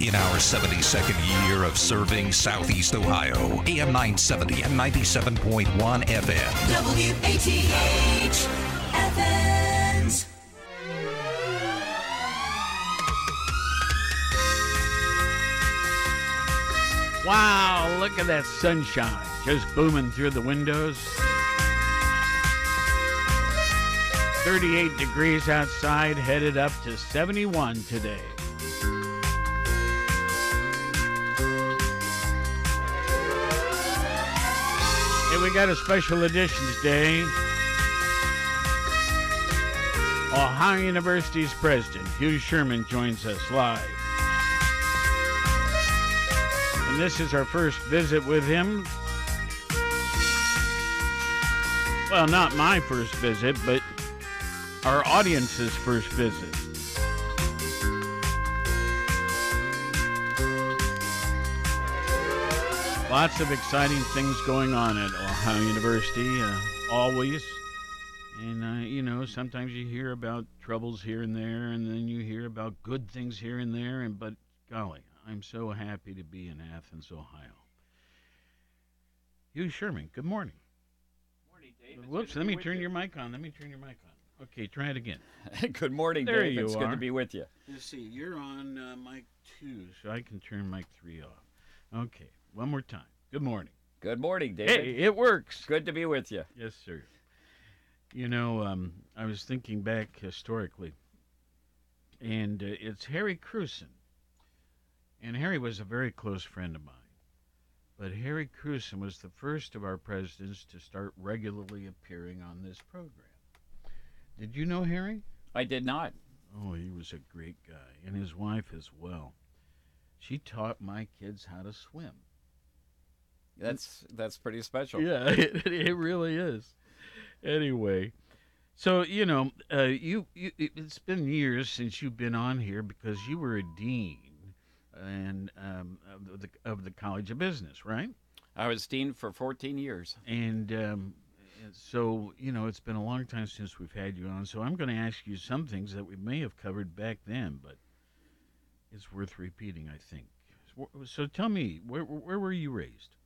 In our 72nd year of serving Southeast Ohio, AM 970 and 97.1 FM. WATH Athens. Wow, look at that sunshine just booming through the windows. 38 degrees outside, headed up to 71 today. We got a special edition today. Ohio University's president, Hugh Sherman, joins us live. And this is our first visit with him. Well, not my first visit, but our audience's first visit. Lots of exciting things going on at Ohio University, uh, always. And, uh, you know, sometimes you hear about troubles here and there, and then you hear about good things here and there. And But, golly, I'm so happy to be in Athens, Ohio. Hugh Sherman, good morning. Morning, Dave. Whoops, let me turn your mic on. Let me turn your mic on. Okay, try it again. Good morning, There Dave. you it's good to be with you. Let's see, you're on uh, mic two, so I can turn mic three off. Okay, one more time. Good morning. Good morning, David. Hey, it works. Good to be with you. Yes, sir. You know, um, I was thinking back historically, and uh, it's Harry Crewson. And Harry was a very close friend of mine. But Harry Crewson was the first of our presidents to start regularly appearing on this program. Did you know Harry? I did not. Oh, he was a great guy, and his wife as well. She taught my kids how to swim. That's that's pretty special. Yeah, it, it really is. Anyway, so you know, uh, you, you it's been years since you've been on here because you were a dean and um, of the of the College of Business, right? I was dean for 14 years. And um, so you know, it's been a long time since we've had you on. So I'm going to ask you some things that we may have covered back then, but it's worth repeating, I think. So, so tell me, where where were you raised?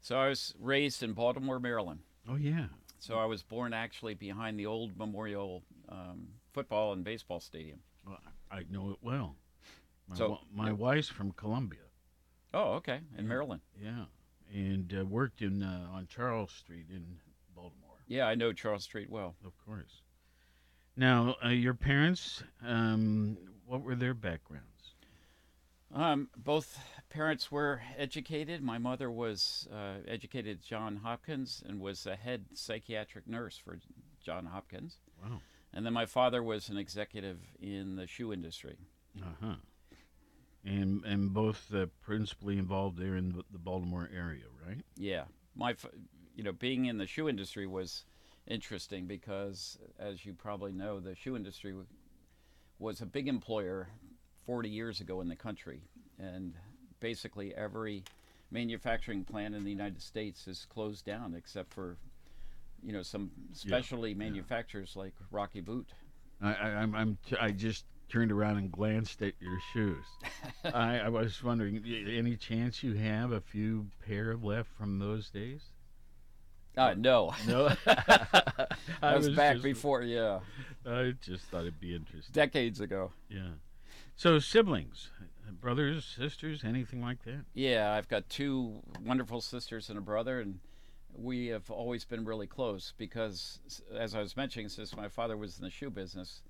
So I was raised in Baltimore, Maryland. Oh yeah. So I was born actually behind the old Memorial um, football and baseball stadium. Well, I know it well. My, So- wa- my yeah. wife's from Columbia. Oh, okay, in Yeah. Maryland. Yeah, and uh, worked in uh, on Charles Street in Baltimore. Yeah, I know Charles Street well. Of course. Now, uh, your parents, um, what were their backgrounds? Um, both parents were educated. My mother was uh, educated at John Hopkins and was a head psychiatric nurse for John Hopkins. Wow. And then my father was an executive in the shoe industry. Uh huh. And and both uh, principally involved there in the, the Baltimore area, right? Yeah, my, you know, being in the shoe industry was interesting because, as you probably know, the shoe industry was a big employer 40 years ago in the country, and basically every manufacturing plant in the United States is closed down except for, you know, some specialty manufacturers like Rocky Boot. I, I I'm, I'm t- I just turned around and glanced at your shoes. I, I was wondering, any chance you have a few pair left from those days? Uh, no, No, that I was, back just- before, yeah, I just thought it'd be interesting. decades ago. Yeah. So siblings, brothers, sisters, anything like that? Yeah, I've got two wonderful sisters and a brother, and we have always been really close because, as I was mentioning, since my father was in the shoe business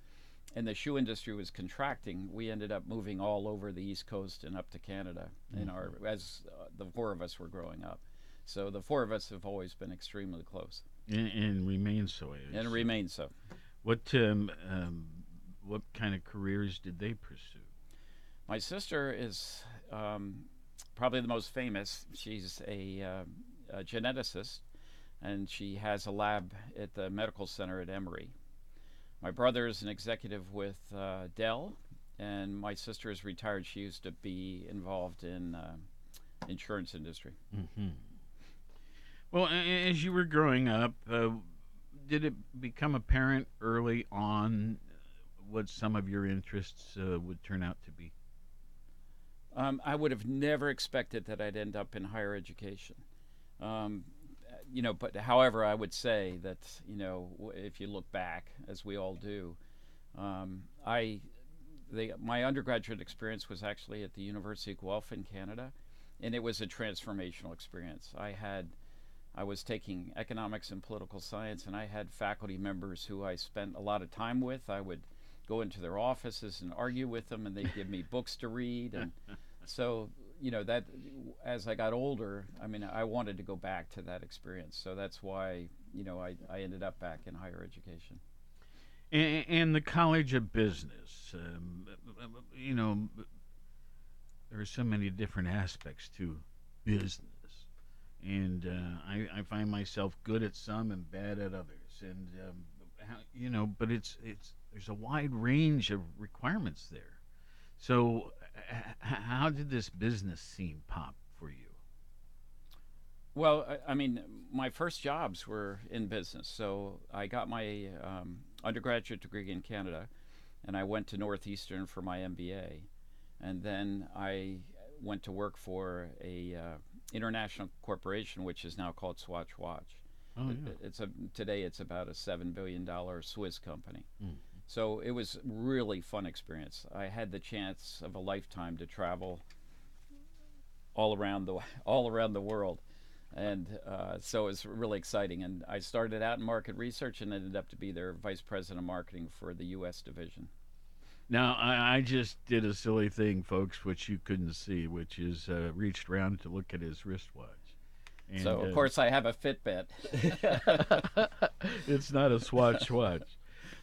and the shoe industry was contracting, we ended up moving all over the East Coast and up to Canada. In our as uh, the four of us were growing up, so the four of us have always been extremely close And, and remain so. And remain so. What um, um, what kind of careers did they pursue? My sister is um, probably the most famous. She's a, uh, a geneticist, and she has a lab at the medical center at Emory. My brother is an executive with uh, Dell, and my sister is retired. She used to be involved in uh, insurance industry. hmm Well, as you were growing up, uh, did it become apparent early on what some of your interests uh, would turn out to be? Um, I would have never expected that I'd end up in higher education. Um, you know, but however, I would say that you know, if you look back, as we all do, um, I, the, my undergraduate experience was actually at the University of Guelph in Canada, and it was a transformational experience. I had, I was taking economics and political science, and I had faculty members who I spent a lot of time with. I would go into their offices and argue with them, and they'd give me books to read, and so you know that as I got older, I mean, I wanted to go back to that experience. So that's why you know I, I ended up back in higher education. and, and the College of Business. Um, you know, there are so many different aspects to business, and uh, I, I find myself good at some and bad at others. And um, how, you know, but it's it's there's a wide range of requirements there. So, how did this business scene pop for you? Well, I, I mean, my first jobs were in business. So I got my um, undergraduate degree in Canada, and I went to Northeastern for my MBA, and then I went to work for a uh, international corporation, which is now called Swatch Watch. Oh It- yeah. It's a today it's about a seven billion dollar Swiss company. Mm. So it was really fun experience. I had the chance of a lifetime to travel all around the all around the world, and uh, so it was really exciting. And I started out in market research and ended up to be their vice president of marketing for the U.S. division. Now, I, I just did a silly thing, folks, which you couldn't see, which is uh, reached around to look at his wristwatch. And, so of uh, course I have a Fitbit. it's not a Swatch watch,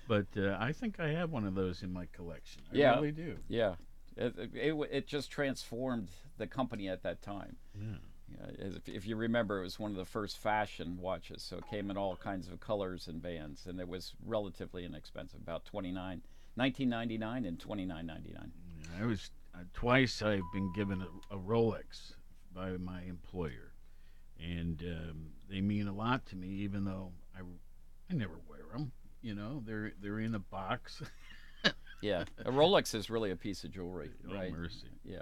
but uh, I think I have one of those in my collection. I Yeah. really do. yeah, it, it, it, just transformed the company at that time. Yeah. Yeah, if, if you remember, it was one of the first fashion watches, so it came in all kinds of colors and bands, and it was relatively inexpensive, about 29 1999 and 29.99. I was uh, twice. I've been given a, a Rolex by my employer, and um, they mean a lot to me. Even though I, I never wear them. You know, they're they're in a box. Yeah, a Rolex is really a piece of jewelry, Oh, right? mercy. Yeah.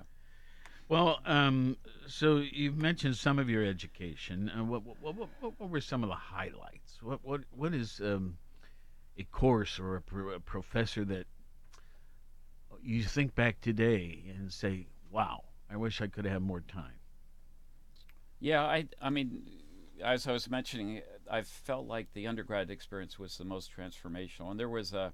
Well, um, so you've mentioned some of your education. Uh, what, what, what, what, what were some of the highlights? What what what is um, a course or a, pro- a professor that you think back today and say, "Wow, I wish I could have more time." Yeah, I, I mean, as I was mentioning, I felt like the undergrad experience was the most transformational. And there was a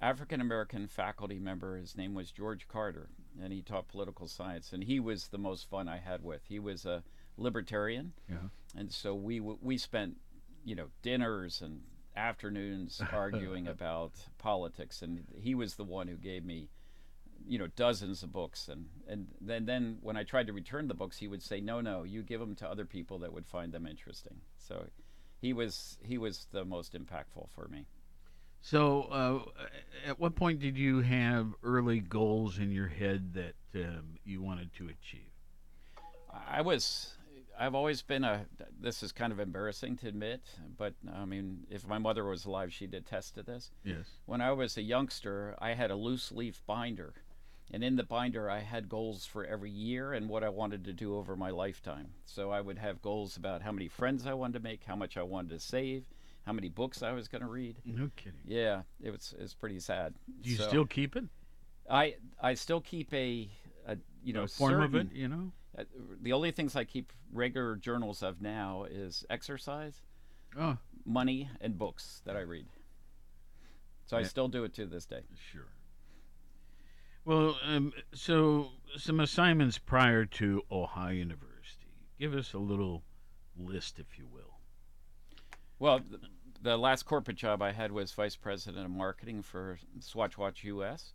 African American faculty member. His name was George Carter, and he taught political science. And he was the most fun I had with. He was a libertarian, Yeah. and so we w- we spent, you know, dinners and afternoons arguing about politics. And he was the one who gave me you know dozens of books and and then then when I tried to return the books he would say no no you give them to other people that would find them interesting so he was he was the most impactful for me So, uh, at what point did you have early goals in your head that um, you wanted to achieve? I was I've always been a this is kind of embarrassing to admit but I mean if my mother was alive she'd attest to this Yes. when I was a youngster I had a loose leaf binder and in the binder I had goals for every year and what I wanted to do over my lifetime. So I would have goals about how many friends I wanted to make, how much I wanted to save, how many books I was going to read. No kidding. Yeah, it was it's pretty sad. Do you So still keep it? I I still keep a, a you know a form of it, you know? uh, the only things I keep regular journals of now is exercise, Oh, money, and books that I read. So I still do it to this day. sure. Well, um, so some assignments prior to Ohio University. Give us a little list, if you will. Well, th- the last corporate job I had was vice president of marketing for Swatch Watch US,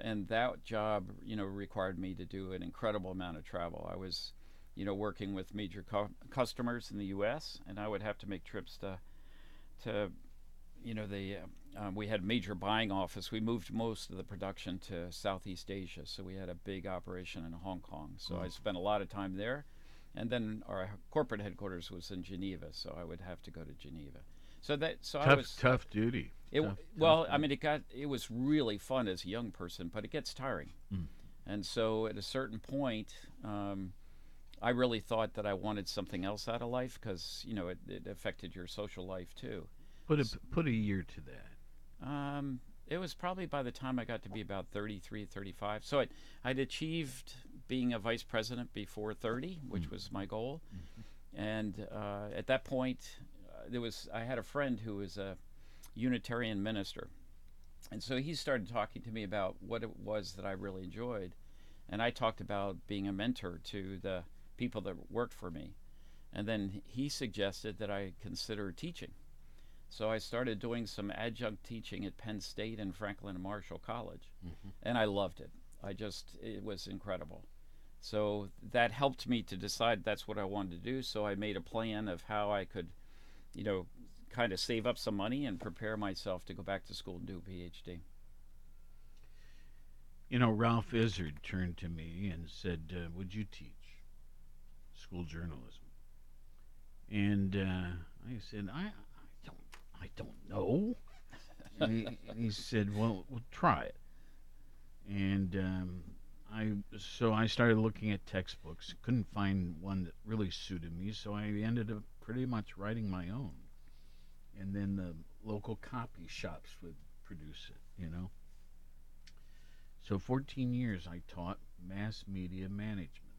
and that job, you know, required me to do an incredible amount of travel. I was, you know, working with major cu- customers in the U.S., and I would have to make trips to, to, you know, the um, we had a major buying office. We moved most of the production to Southeast Asia, so we had a big operation in Hong Kong. So I spent a lot of time there, and then our corporate headquarters was in Geneva, so I would have to go to Geneva. So that so I Tough, was tough duty. it, Tough- well, tough I mean, it got it was really fun as a young person, but it gets tiring. Mm. And so at a certain point, um, I really thought that I wanted something else out of life because you know it, it affected your social life too. Put a put a year to that. Um, it was probably by the time I got to be about 33, 35. So I'd, I'd achieved being a vice president before 30, which was my goal. And uh, at that point, uh, there was I had a friend who was a Unitarian minister, and so he started talking to me about what it was that I really enjoyed, and I talked about being a mentor to the people that worked for me, and then he suggested that I consider teaching. So I started doing some adjunct teaching at Penn State and Franklin and Marshall College, and I loved it. I just it was incredible. So that helped me to decide that's what I wanted to do. So I made a plan of how I could, you know, kind of save up some money and prepare myself to go back to school and do a PhD. You know, Ralph Izard turned to me and said, uh, "Would you teach school journalism?" And uh, I said, "I, I don't, know." he, he said, "Well, we'll try it." And um, I, so I started looking at textbooks. Couldn't find one that really suited me, so I ended up pretty much writing my own. And then the local copy shops would produce it. You know. So 14 years I taught mass media management,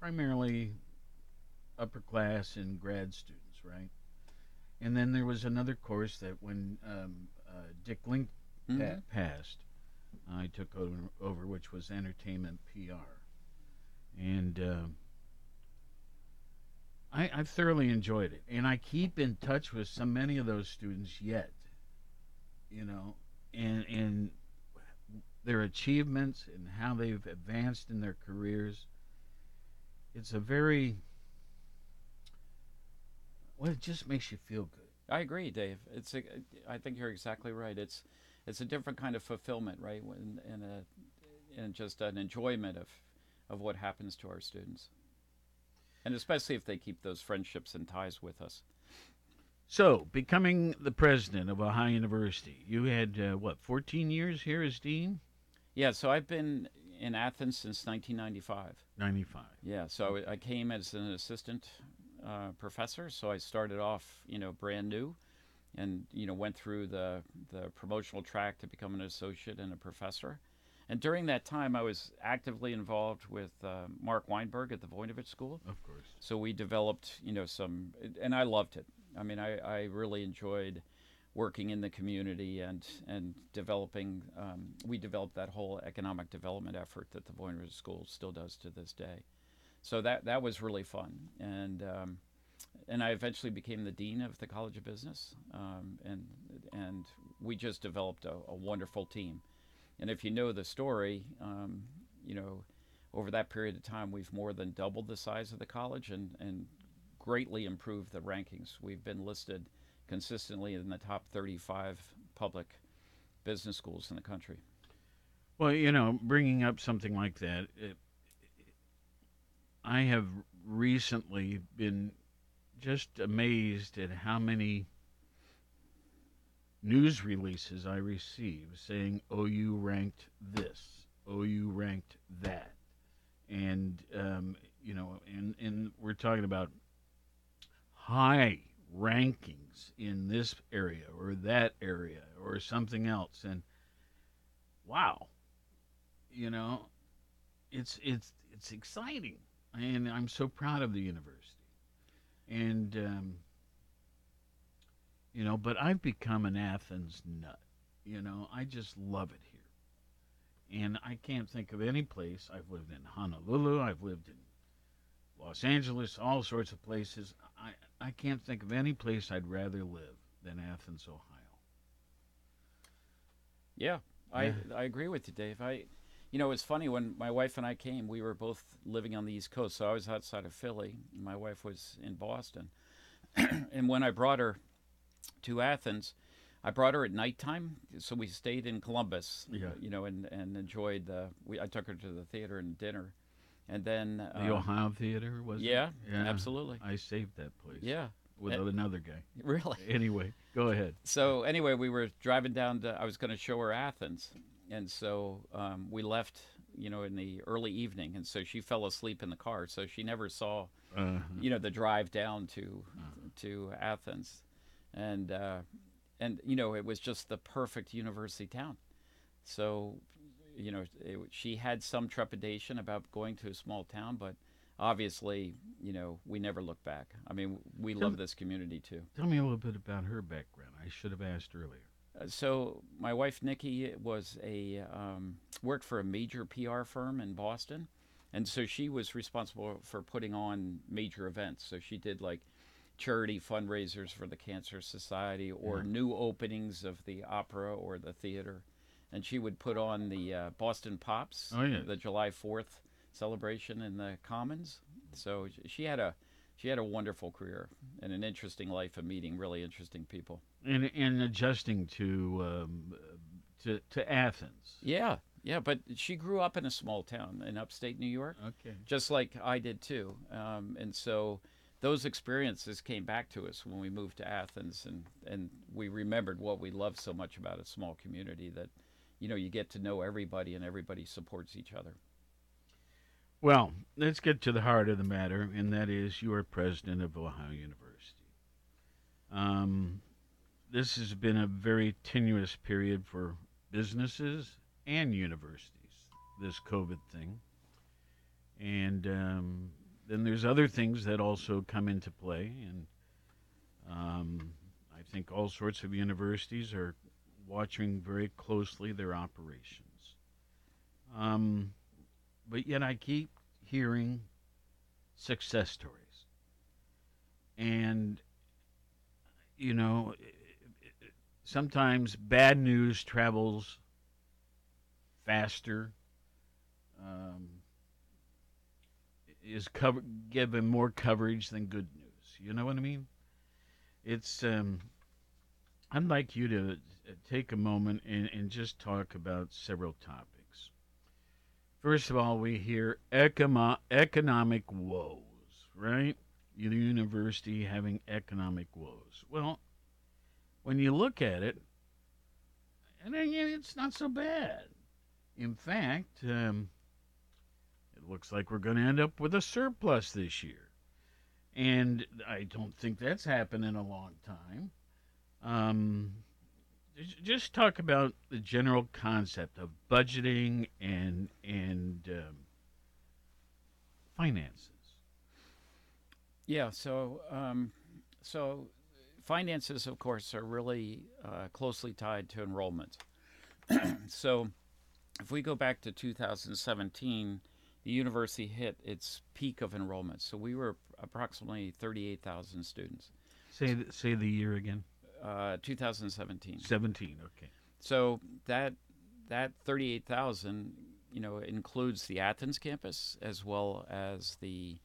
primarily upper class and grad students, right? And then there was another course that when um, uh, Dick Link pa- Mhm. passed, I took over, over, which was entertainment PR, and um I, I've thoroughly enjoyed it, and I keep in touch with so many of those students yet. You know, and and their achievements and how they've advanced in their careers. It's a very well, it just makes you feel good. I agree, Dave. It's a, I think you're exactly right. It's it's a different kind of fulfillment, right? When and a and just an enjoyment of of what happens to our students, and especially if they keep those friendships and ties with us. So, becoming the president of Ohio University, you had uh, what 14 years here as dean? Yeah. So I've been in Athens since 1995. 95. Yeah, so I I came as an assistant uh, professor. So I started off, you know, brand new, and you know went through the the promotional track to become an associate and a professor. And during that time, I was actively involved with uh, Mark Weinberg at the Voinovich School. Of course. So we developed, you know, some, and I loved it. I mean, I, I really enjoyed working in the community and and developing. Um, we developed that whole economic development effort that the Voinovich School still does to this day. So that that was really fun, and um, and I eventually became the dean of the College of Business, um, and and we just developed a, a wonderful team. And if you know the story, um, you know, over that period of time, we've more than doubled the size of the college and, and greatly improved the rankings. We've been listed consistently in the top 35 public business schools in the country. Well, you know, bringing up something like that, it, I have recently been just amazed at how many news releases I receive saying OU ranked this, OU ranked that, and um, you know, and and we're talking about high rankings in this area or that area or something else, and wow, you know, it's it's it's exciting, and I'm so proud of the university, and um, you know, but I've become an Athens nut. You know, I just love it here, and I can't think of any place. I've lived in Honolulu, I've lived in Los Angeles, all sorts of places. I I can't think of any place I'd rather live than Athens, Ohio. Yeah, I, Yeah. I agree with you, Dave. I, you know, it's funny when my wife and I came, we were both living on the East Coast. So I was outside of Philly. and My wife was in Boston. and when I brought her to Athens, I brought her at nighttime. So we stayed in Columbus, Yeah. you know, and, and enjoyed the, we, I took her to the theater and dinner. And then, The uh, Ohio Theater was. it? yeah, absolutely. I saved that place. yeah, with Eh. another guy. really. Anyway, go ahead. so anyway, we were driving down to. I was going to show her Athens, and so um, we left you know, in the early evening, and so she fell asleep in the car, so she never saw, Uh, you know, the drive down to to Athens, and uh, and you know, it was just the perfect university town. So, you know, it, she had some trepidation about going to a small town, but obviously, you know, we never look back. I mean, we love this community too. tell me a little bit about her background. I should have asked earlier. Uh, So my wife Nikki was a um, worked for a major PR firm in Boston, and so she was responsible for putting on major events. So she did like charity fundraisers for the Cancer Society or new openings of the opera or the theater, and she would put on the uh, Boston Pops, Oh, yeah. the July Fourth celebration in the Commons. So she had a she had a wonderful career and an interesting life of meeting really interesting people. And and adjusting to um, to to Athens. Yeah, yeah, but she grew up in a small town in upstate New York, Okay. just like I did too. Um, and so those experiences came back to us when we moved to Athens, and and we remembered what we loved so much about a small community that, you know, you get to know everybody and everybody supports each other. Well, let's get to the heart of the matter, and that is you are president of Ohio University. Um, this has been a very tenuous period for businesses and universities, this COVID thing. And um, then there's other things that also come into play, and um, I think all sorts of universities are watching very closely their operations. Um, but yet I keep hearing success stories. And, you know, sometimes bad news travels faster, um, is cover- given more coverage than good news. You know what I mean? It's, um, I'd like you to take a moment and, and just talk about several topics. First of all, we hear econo- economic woes, right? The university having economic woes. Well, when you look at it, and it's not so bad. In fact, um, it looks like we're going to end up with a surplus this year. And I don't think that's happened in a long time. Um, just talk about the general concept of budgeting and and um, finances. Yeah, so um, so finances, of course, are really uh, closely tied to enrollment. so if we go back to 2017, the university hit its peak of enrollment. So we were approximately 38,000 students. Say th- say the year again. Uh, 2017. Seventeen. Okay. So that that 38,000, you know, includes the Athens campus as well as the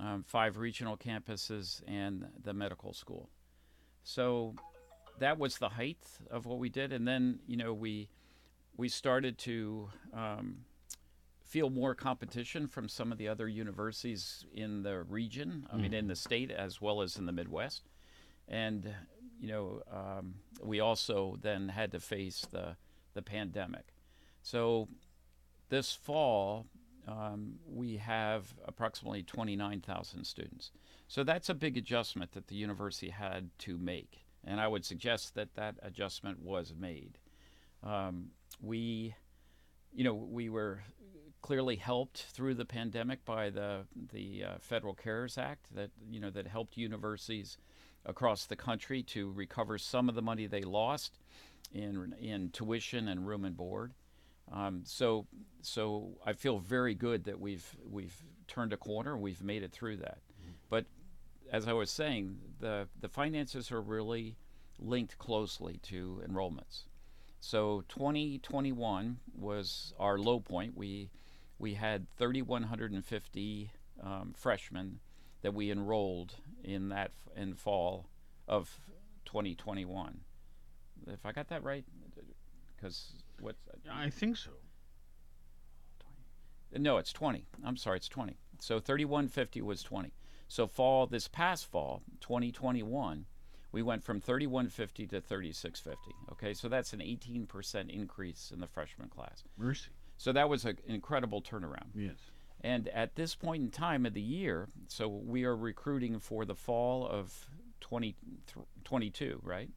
um, five regional campuses and the medical school. So that was the height of what we did, and then you know we we started to um, feel more competition from some of the other universities in the region. I mean, in the state as well as in the Midwest, and you know um, we also then had to face the the pandemic. So this fall um, we have approximately 29,000 students. So that's a big adjustment that the university had to make, and I would suggest that that adjustment was made. Um, we, you know, we were clearly helped through the pandemic by the the uh, Federal CARES Act that you know that helped universities across the country to recover some of the money they lost in in tuition and room and board. Um, so so I feel very good that we've we've turned a corner. We've made it through that. But as I was saying, the the finances are really linked closely to enrollments. So 2021 was our low point. We we had 3,150 um, freshmen that we enrolled in that f- in fall of 2021. If I got that right, because what? I think so. No, it's 20. I'm sorry, it's 20. So 3150 was 20. So fall this past fall, 2021, we went from 3150 to 3650. Okay, so that's an 18% increase in the freshman class. Mercy. So that was an incredible turnaround. Yes. And at this point in time of the year, so we are recruiting for the fall of 2022, right?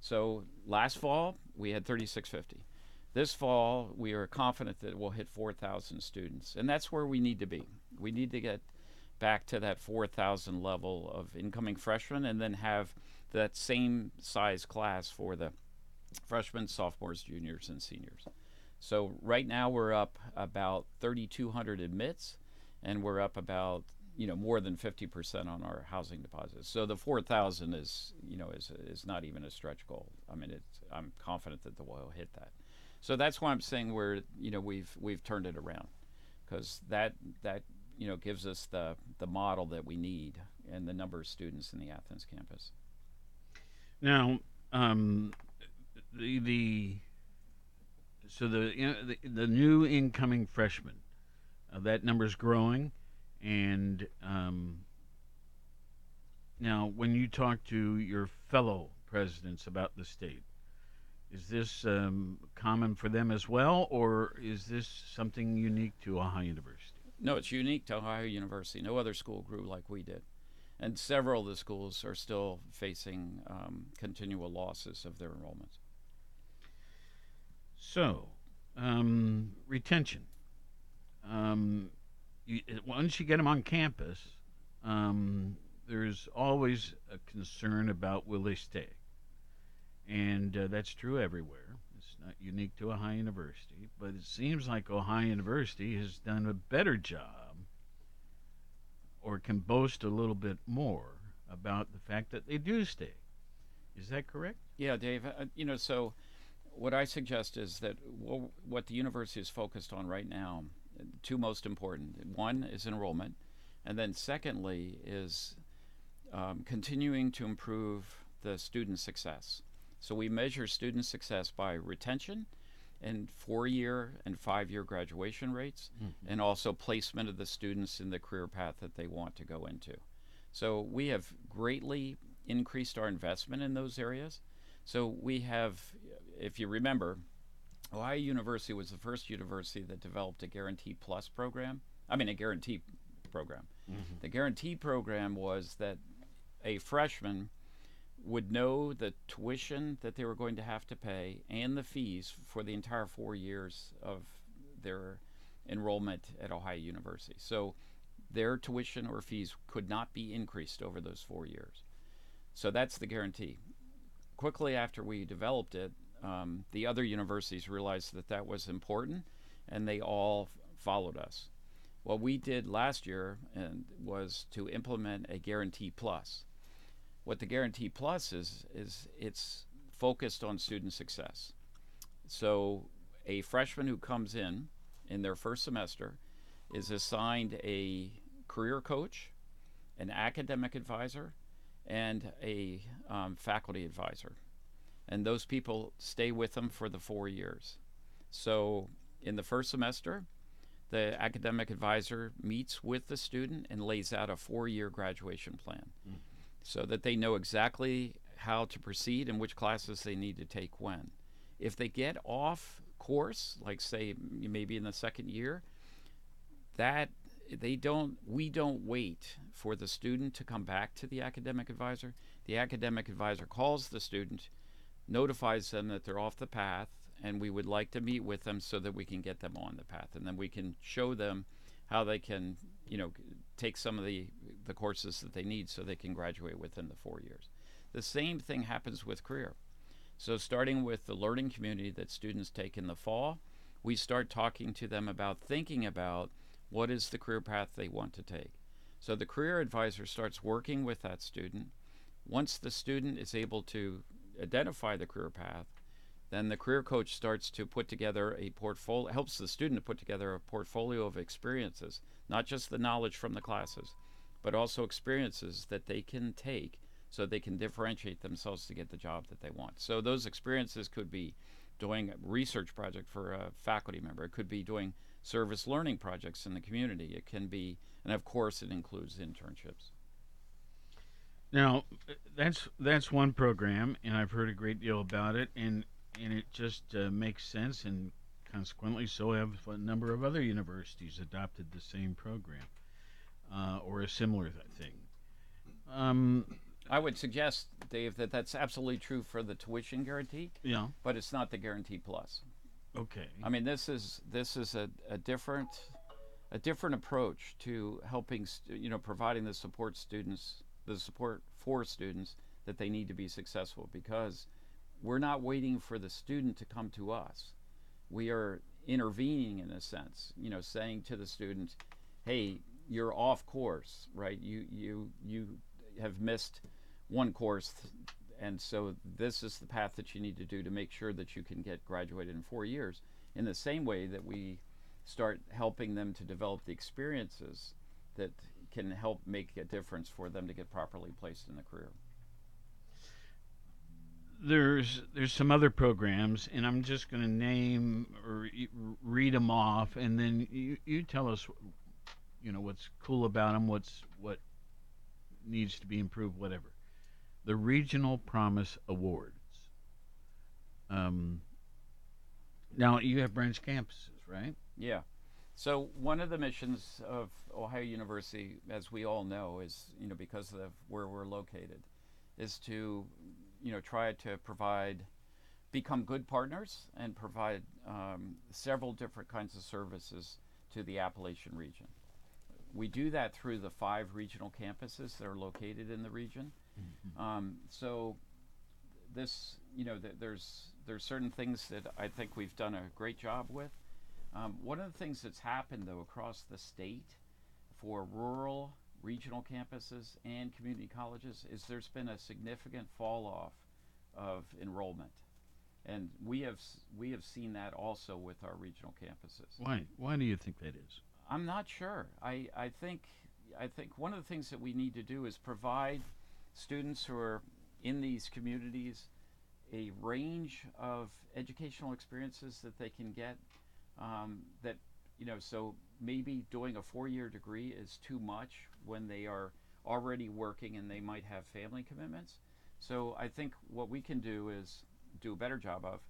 So last fall, we had 3650. This fall, we are confident that we'll hit 4,000 students. And that's where we need to be. We need to get back to that 4,000 level of incoming freshmen and then have that same size class for the freshmen, sophomores, juniors, and seniors. So right now we're up about 3,200 admits, and we're up about you know more than 50% on our housing deposits. So the 4,000 is you know is is not even a stretch goal. I mean, it's I'm confident that the will hit that. So that's why I'm saying we're you know we've we've turned it around because that that you know gives us the the model that we need and the number of students in the Athens campus. Now, um, the the so the you know, the, the new incoming freshmen, uh, that number's growing, and um, now when you talk to your fellow presidents about the state, is this um, common for them as well, or is this something unique to Ohio University? No, it's unique to Ohio University. No other school grew like we did. And several of the schools are still facing um, continual losses of their enrollments. So, um, retention. Um, you, once you get them on campus, um, there's always a concern about will they stay, and uh, that's true everywhere. It's not unique to Ohio University, but it seems like Ohio University has done a better job, or can boast a little bit more about the fact that they do stay. Is that correct? Yeah, Dave. Uh, you know, so what I suggest is that w- what the university is focused on right now, two most important. One is enrollment, and then secondly is um, continuing to improve the student success. So we measure student success by retention and four-year and five-year graduation rates, and also placement of the students in the career path that they want to go into. So we have greatly increased our investment in those areas. So we have, if you remember, Ohio University was the first university that developed a Guarantee Plus program. I mean, a guarantee program. Mm-hmm. The guarantee program was that a freshman would know the tuition that they were going to have to pay and the fees for the entire four years of their enrollment at Ohio University. So their tuition or fees could not be increased over those four years. So that's the guarantee. Quickly after we developed it, um, the other universities realized that that was important and they all followed us. What we did last year and was to implement a guarantee plus. What the guarantee plus is is it's focused on student success. So a freshman who comes in in their first semester is assigned a career coach, an academic advisor, and a um, faculty advisor. And those people stay with them for the four years. So in the first semester, the academic advisor meets with the student and lays out a four year graduation plan so that they know exactly how to proceed and which classes they need to take when. If they get off course, like say maybe in the second year, that they don't we don't wait for the student to come back to the academic advisor. The academic advisor calls the student, notifies them that they're off the path and we would like to meet with them so that we can get them on the path and then we can show them how they can, you know, take some of the the courses that they need so they can graduate within the 4 years. The same thing happens with career. So starting with the learning community that students take in the fall, we start talking to them about thinking about what is the career path they want to take. So the career advisor starts working with that student. Once the student is able to identify the career path, then the career coach starts to put together a portfolio, helps the student to put together a portfolio of experiences, not just the knowledge from the classes, but also experiences that they can take so they can differentiate themselves to get the job that they want. So those experiences could be doing a research project for a faculty member. It could be doing service learning projects in the community. It can be, and of course, it includes internships. Now, that's that's one program, and I've heard a great deal about it, and and it just uh, makes sense and consequently, so have a number of other universities adopted the same program uh, or a similar th- thing. Um, I would suggest, Dave, that that's absolutely true for the tuition guarantee, yeah. but it's not the guarantee plus. Okay. I mean, this is this is a, a different a different approach to helping stu- you know providing the support students the support for students that they need to be successful because we're not waiting for the student to come to us. We are intervening in a sense, you know, saying to the student, "Hey, you're off course, right? You you you have missed one course and so this is the path that you need to do to make sure that you can get graduated in four years in the same way that we start helping them to develop the experiences that can help make a difference for them to get properly placed in the career there's there's some other programs, and I'm just going to name or read them off, and then you, you tell us, you know, what's cool about them, what's what needs to be improved, whatever. The Regional Promise Awards. Um, now you have branch campuses, right? Yeah. So one of the missions of Ohio University, as we all know, is you know because of where we're located, is to you know try to provide, become good partners and provide um, several different kinds of services to the Appalachian region. We do that through the five regional campuses that are located in the region. Um, so this, you know, th- there's there's certain things that I think we've done a great job with. Um, one of the things that's happened though across the state for rural regional campuses and community colleges is there's been a significant fall off of enrollment, and we have we have seen that also with our regional campuses. Why? Why do you think that is? I'm not sure. I, I think I think one of the things that we need to do is provide students who are in these communities a range of educational experiences that they can get. Um, that you know, so maybe doing a four-year degree is too much when they are already working and they might have family commitments. So I think what we can do is do a better job of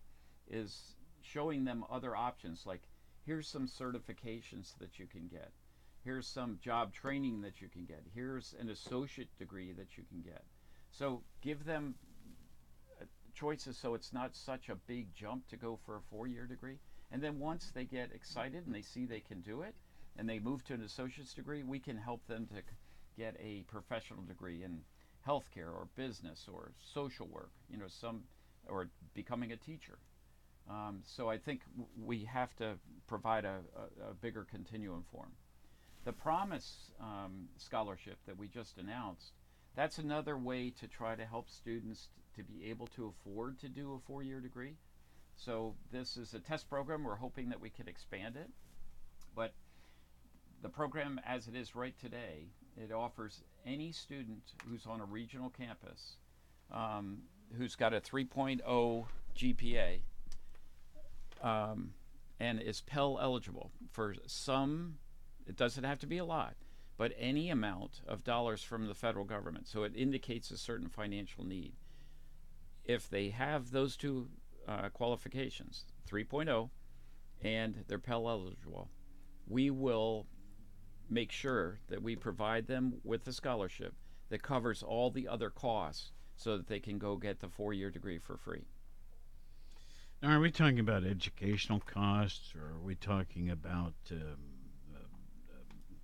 is showing them other options like here's some certifications that you can get. Here's some job training that you can get. Here's an associate degree that you can get. So give them uh, choices so it's not such a big jump to go for a four-year degree and then once they get excited and they see they can do it and they move to an associate's degree we can help them to get a professional degree in healthcare or business or social work you know some or becoming a teacher um, so I think we have to provide a, a, a bigger continuum for them. The Promise um, scholarship that we just announced, that's another way to try to help students to be able to afford to do a four-year degree. So this is a test program. We're hoping that we can expand it. But the program as it is right today, it offers any student who's on a regional campus um, who's got a 3.0 GPA um, and is Pell eligible for some, it doesn't have to be a lot, but any amount of dollars from the federal government. So it indicates a certain financial need. If they have those two uh, qualifications, 3.0 and they're Pell eligible, we will make sure that we provide them with a scholarship that covers all the other costs so that they can go get the four year degree for free. Now, are we talking about educational costs, or are we talking about um, uh, um,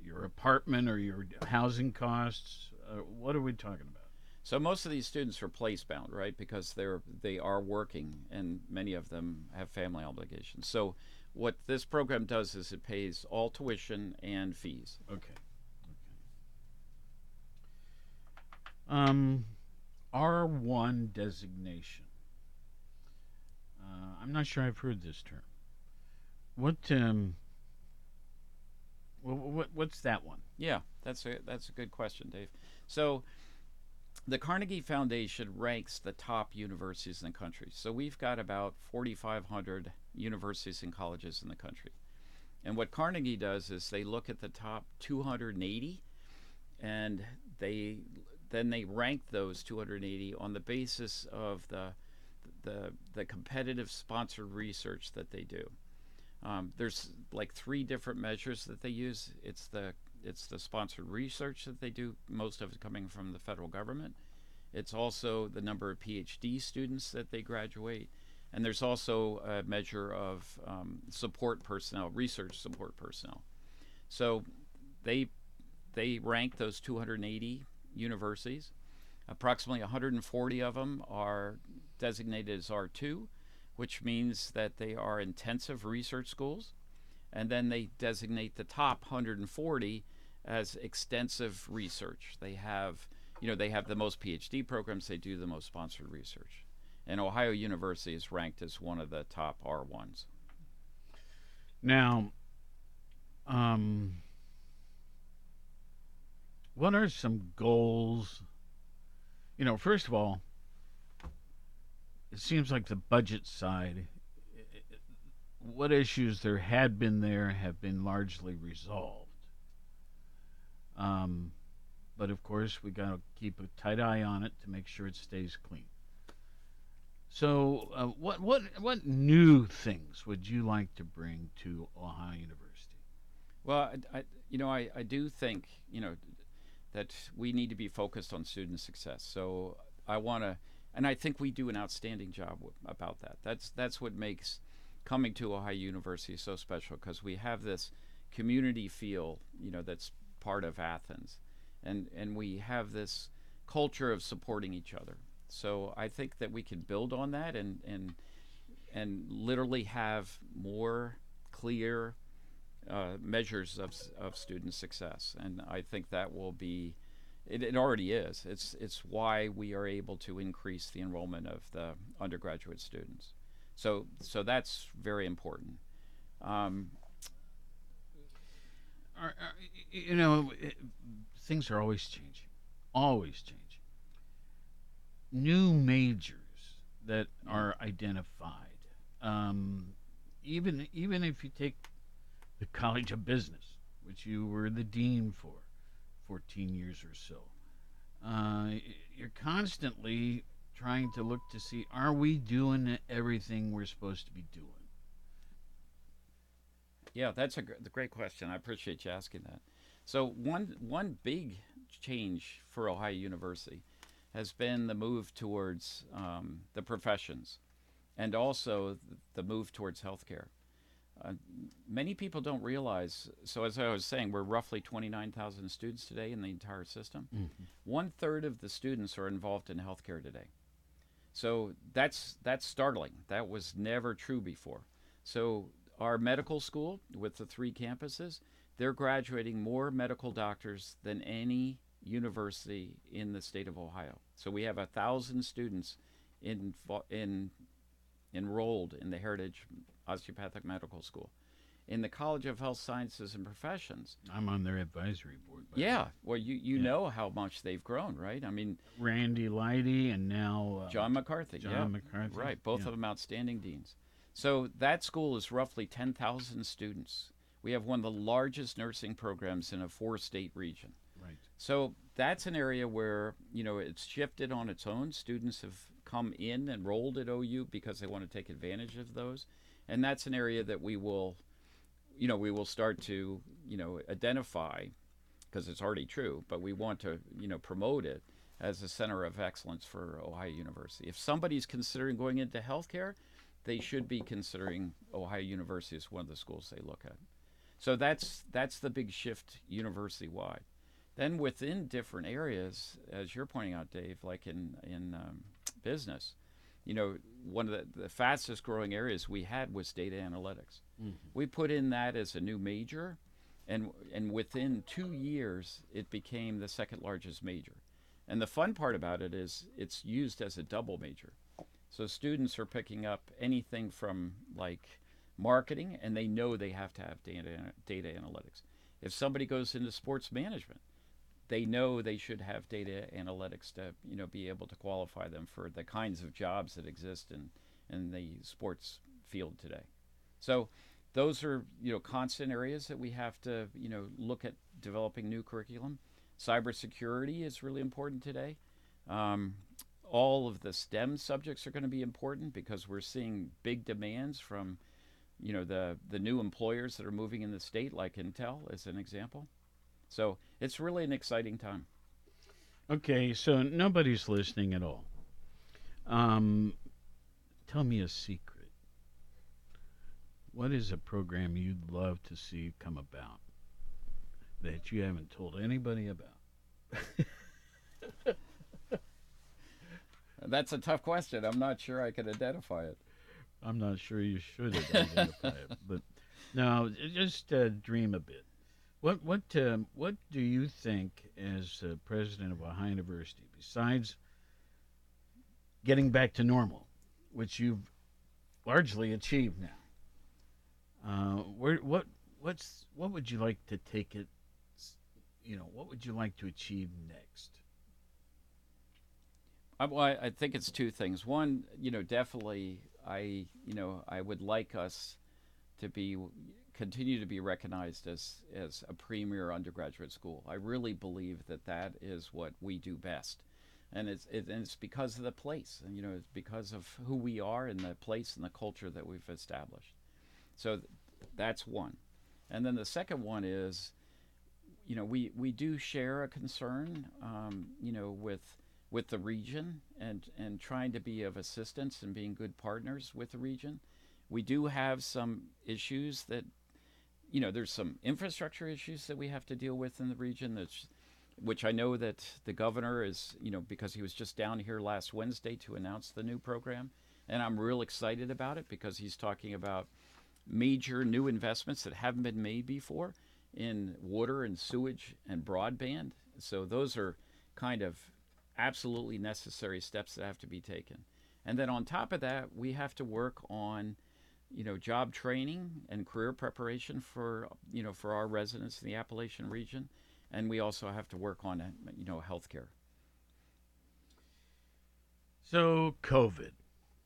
your apartment or your housing costs? Uh, what are we talking about? So most of these students are place bound, right? Because they're they are working, and many of them have family obligations. So what this program does is it pays all tuition and fees. Okay. Okay. Um, R1 designation. Uh, I'm not sure I've heard this term. What um. What, what what's that one? Yeah, that's a that's a good question, Dave. So the Carnegie Foundation ranks the top universities in the country. So we've got about 4,500 universities and colleges in the country. And what Carnegie does is they look at the top 280 and they then they rank those 280 on the basis of the the the competitive sponsored research that they do. Um, there's like three different measures that they use. It's the it's the sponsored research that they do, most of it coming from the federal government. It's also the number of PhD students that they graduate, and there's also a measure of um, support personnel, research support personnel. So they they rank those 280 universities. Approximately 140 of them are designated as R2, which means that they are intensive research schools. And then they designate the top 140 as extensive research. They have, you know, they have the most PhD programs, they do the most sponsored research. And Ohio University is ranked as one of the top R1s. Now, um, what are some goals? You know, first of all, it seems like the budget side, what issues there had been there have been largely resolved. Um, but of course, we got to keep a tight eye on it to make sure it stays clean. So, uh, what what what new things would you like to bring to Ohio University? Well, I, I, you know, I, I do think, you know, that we need to be focused on student success. So I want to, and I think we do an outstanding job w- about that. That's that's what makes coming to Ohio University so special because we have this community feel, you know, that's part of Athens, and and we have this culture of supporting each other. So I think that we can build on that and and and literally have more clear uh, measures of, of student success, and I think that will be. It, it already is. It's it's why we are able to increase the enrollment of the undergraduate students. So so that's very important. Um, Are, are, you know, it, things are always changing, always changing. New majors that are identified, um, even even if you take the College of Business, which you were the dean for, fourteen years or so, uh, you're constantly trying to look to see are we doing everything we're supposed to be doing. Yeah, that's a gr- great question. I appreciate you asking that. So one one big change for Ohio University has been the move towards um, the professions, and also the move towards healthcare. Uh, many people don't realize. So as I was saying, we're roughly twenty nine thousand students today in the entire system. One third of the students are involved in healthcare today. So that's that's startling. That was never true before. So our medical school with the three campuses, they're graduating more medical doctors than any university in the state of Ohio. So we have a thousand students in in enrolled in the Heritage Osteopathic Medical School. In the College of Health Sciences and Professions, I'm on their advisory board. yeah, well, you, you Yeah. know how much they've grown, right? I mean, Randy Leite and now uh, John McCarthy. John yeah. McCarthy, Right, both yeah. of them outstanding deans. So that school is roughly 10,000 students. We have one of the largest nursing programs in a four state region. Right. So that's an area where, you know, it's shifted on its own. Students have come in and enrolled at OU because they want to take advantage of those. And that's an area that we will, you know, we will start to, you know, identify because it's already true, but we want to, you know, promote it as a center of excellence for Ohio University. If somebody's considering going into healthcare, they should be considering Ohio University as one of the schools they look at. So that's that's the big shift university wide. Then within different areas, as you're pointing out, Dave, like in in um, business, you know, one of the, the fastest growing areas we had was data analytics. We put in that as a new major, and and within two years, it became the second largest major. And the fun part about it is it's used as a double major. So students are picking up anything from like marketing, and they know they have to have data data analytics. If somebody goes into sports management, they know they should have data analytics to you know be able to qualify them for the kinds of jobs that exist in in the sports field today. So those are you know constant areas that we have to you know look at developing new curriculum. Cybersecurity is really important today. Um, all of the STEM subjects are going to be important because we're seeing big demands from, you know, the the new employers that are moving in the state, like Intel, as an example. So it's really an exciting time. Okay, so nobody's listening at all. Um, tell me a secret. What is a program you'd love to see come about that you haven't told anybody about? That's a tough question. I'm not sure I could identify it. I'm not sure you should identify it, but no, just uh, dream a bit. What what um, what do you think as uh, president of Ohio University, besides getting back to normal, which you've largely achieved now? Uh, where what what's what would you like to take it? You know, what would you like to achieve next? I, well, I think it's two things. One, you know, definitely, I, you know, I would like us to be continue to be recognized as as a premier undergraduate school. I really believe that that is what we do best, and it's it, and it's because of the place, and you know, it's because of who we are and the place and the culture that we've established. So th- that's one, and then the second one is, you know, we we do share a concern, um, you know, with with the region and and trying to be of assistance and being good partners with the region. We do have some issues that you know there's some infrastructure issues that we have to deal with in the region that's which I know that the governor is you know because he was just down here last Wednesday to announce the new program and I'm real excited about it because he's talking about major new investments that haven't been made before in water and sewage and broadband so those are kind of absolutely necessary steps that have to be taken. And then on top of that, we have to work on, you know, job training and career preparation for, you know, for our residents in the Appalachian region. And we also have to work on, you know, healthcare. So COVID.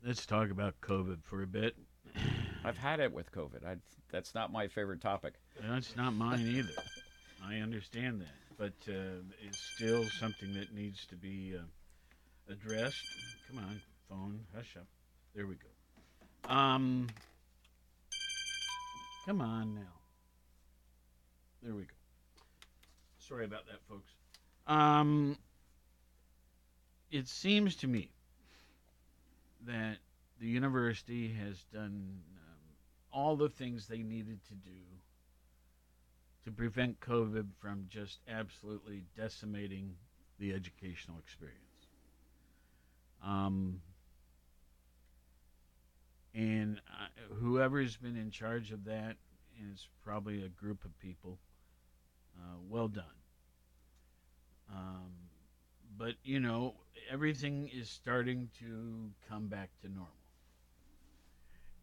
Let's talk about COVID for a bit. I've had it with COVID. I, that's not my favorite topic. That's not mine either. I understand that, but uh, it's still something that needs to be uh, addressed. Come on, phone, hush up. There we go. Um, come on now. There we go. Sorry about that, folks. Um, it seems to me that the university has done um, all the things they needed to do to prevent COVID from just absolutely decimating the educational experience. Um, and uh, whoever's been in charge of that is probably a group of people. Uh, well done. Um, but you know, everything is starting to come back to normal,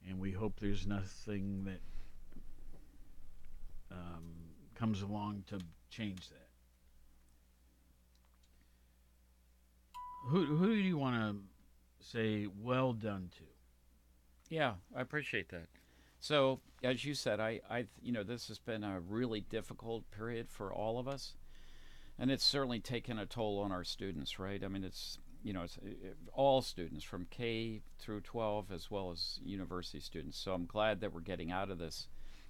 and we hope there's nothing that um, comes along to change that. Who who do you want to say well done to? Yeah, I appreciate that. So, as you said, I, I, you know, this has been a really difficult period for all of us, and it's certainly taken a toll on our students, right? I mean, it's, you know, it's it, all students from K through 12 as well as university students. So I'm glad that we're getting out of this,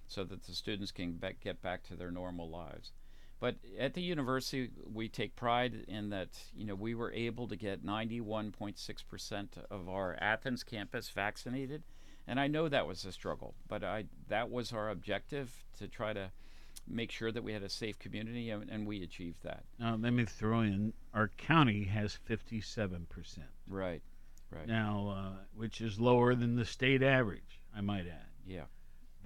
so that the students can be- get back to their normal lives. But at the university, we take pride in that, you know, we were able to get 91.6% of our Athens campus vaccinated. And I know that was a struggle, but I that was our objective to try to make sure that we had a safe community, and, and we achieved that. Now let me throw in our county has fifty seven percent Right, right. now, uh, which is lower than the state average. I might add, Yeah,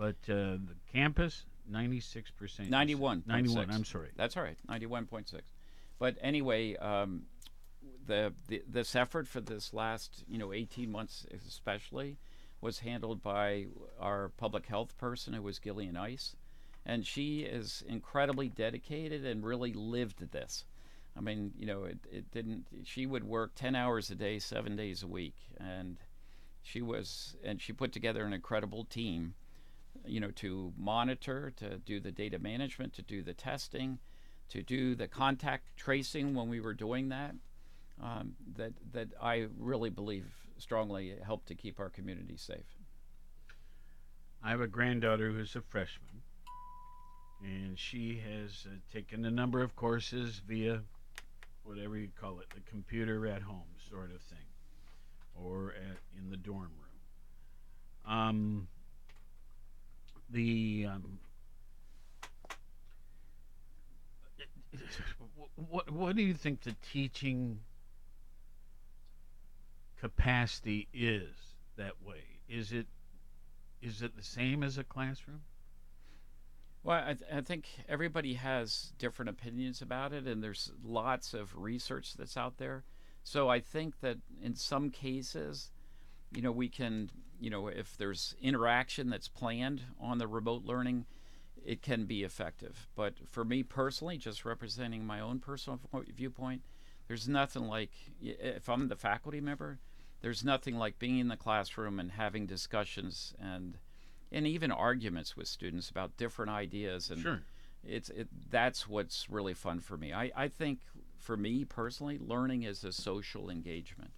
but uh, the campus ninety six percent. 91. Ninety one. I'm sorry. That's all right, 91.6. But anyway, um, the, the this effort for this last you know 18 months especially was handled by our public health person who was Gillian Ice, and she is incredibly dedicated and really lived this. I mean, you know, it, it didn't. She would work 10 hours a day, seven days a week, and she was and she put together an incredible team you know to monitor to do the data management to do the testing to do the contact tracing when we were doing that um, that that I really believe strongly helped to keep our community safe. I have a granddaughter who's a freshman, and she has uh, taken a number of courses via whatever you call it, the computer at home sort of thing, or at, in the dorm room. Um, the um, what what do you think the teaching capacity is that way? Is it is it the same as a classroom? Well, I, th- I think everybody has different opinions about it, and there's lots of research that's out there. So I think that in some cases, you know, we can, you know, if there's interaction that's planned on the remote learning, it can be effective. But for me personally, just representing my own personal viewpoint, there's nothing like if I'm the faculty member, there's nothing like being in the classroom and having discussions and and even arguments with students about different ideas and Sure. it's it that's what's really fun for me. I, I think for me personally, learning is a social engagement.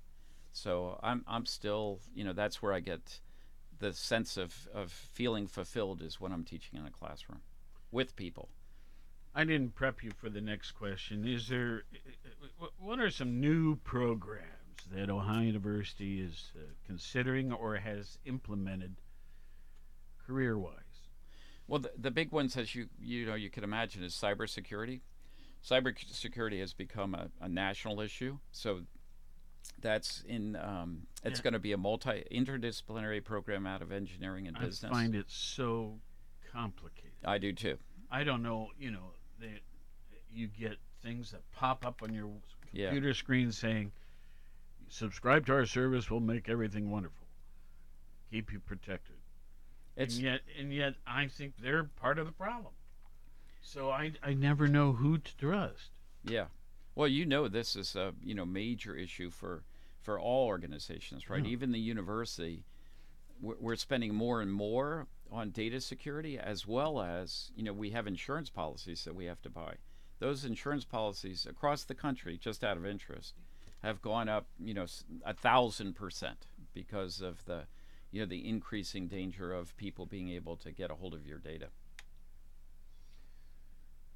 So I'm I'm still you know that's where I get the sense of, of feeling fulfilled is when I'm teaching in a classroom with people. I didn't prep you for the next question. Is there, what are some new programs that Ohio University is uh, considering or has implemented career wise? Well, the, the big ones, as you you know, you can imagine, is cybersecurity. Cybersecurity has become a, a national issue. So that's in. Um, it's Yeah. going to be a multi interdisciplinary program out of engineering and I business. I find it so complicated. I do too. I don't know, you know, that you get things that pop up on your Yeah. computer screen saying, subscribe to our service, we'll make everything wonderful. Keep you protected. It's and yet and yet I think they're part of the problem. So I I never know who to trust. Yeah. Well, you know, this is a you know major issue for for all organizations, right? Yeah. Even the university, we're, we're spending more and more on data security, as well as you know we have insurance policies that we have to buy. Those insurance policies across the country, just out of interest, have gone up you know a thousand percent because of the you know the increasing danger of people being able to get a hold of your data.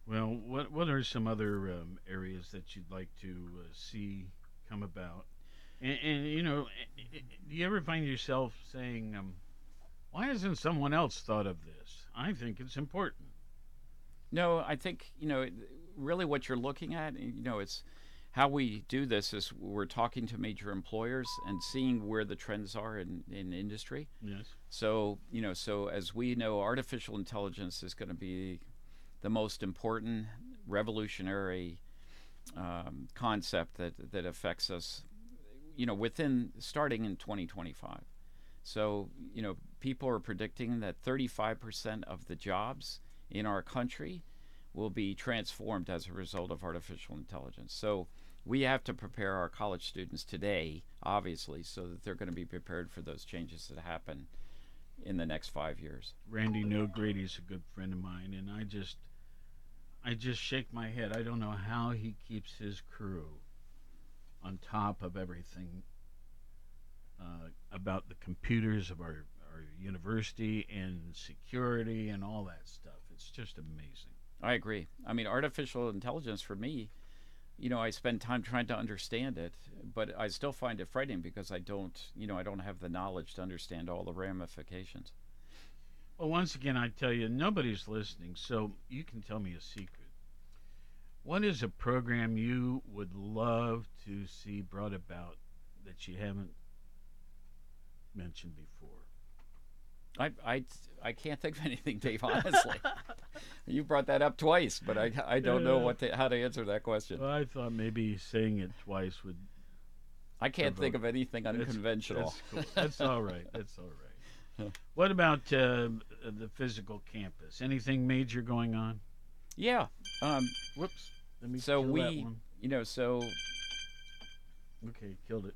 Well, what what are some other um, areas that you'd like to uh, see come about? And, and you know, i- i- do you ever find yourself saying, um, "Why hasn't someone else thought of this?" I think it's important. No, I think you know really what you're looking at. You know, it's how we do this is we're talking to major employers and seeing where the trends are in, in industry. Yes. So you know, so as we know, artificial intelligence is going to be the most important revolutionary um, concept that that affects us. You know, within starting in 2025. So you know, people are predicting that 35% of the jobs in our country will be transformed as a result of artificial intelligence. So we have to prepare our college students today, obviously, so that they're going to be prepared for those changes that happen in the next five years. Randy No Grady's a good friend of mine, and I just, I just shake my head. I don't know how he keeps his crew on top of everything uh, about the computers of our our university and security and all that stuff. It's just amazing. I agree. I mean, artificial intelligence for me, you know, I spend time trying to understand it, but I still find it frightening because I don't, you know, I don't have the knowledge to understand all the ramifications. Well, once again, I tell you, nobody's listening, so you can tell me a secret. What is a program you would love to see brought about that you haven't mentioned before? I, I, I can't think of anything, Dave. Honestly, you brought that up twice, but I, I don't know what to, how to answer that question. Well, I thought maybe saying it twice would. I can't think of anything that's- unconventional. That's, cool. That's all right. That's all right. What about uh, the physical campus? Anything major going on? Yeah. Um, Whoops. Let me so we, one. you know, so Okay, killed it.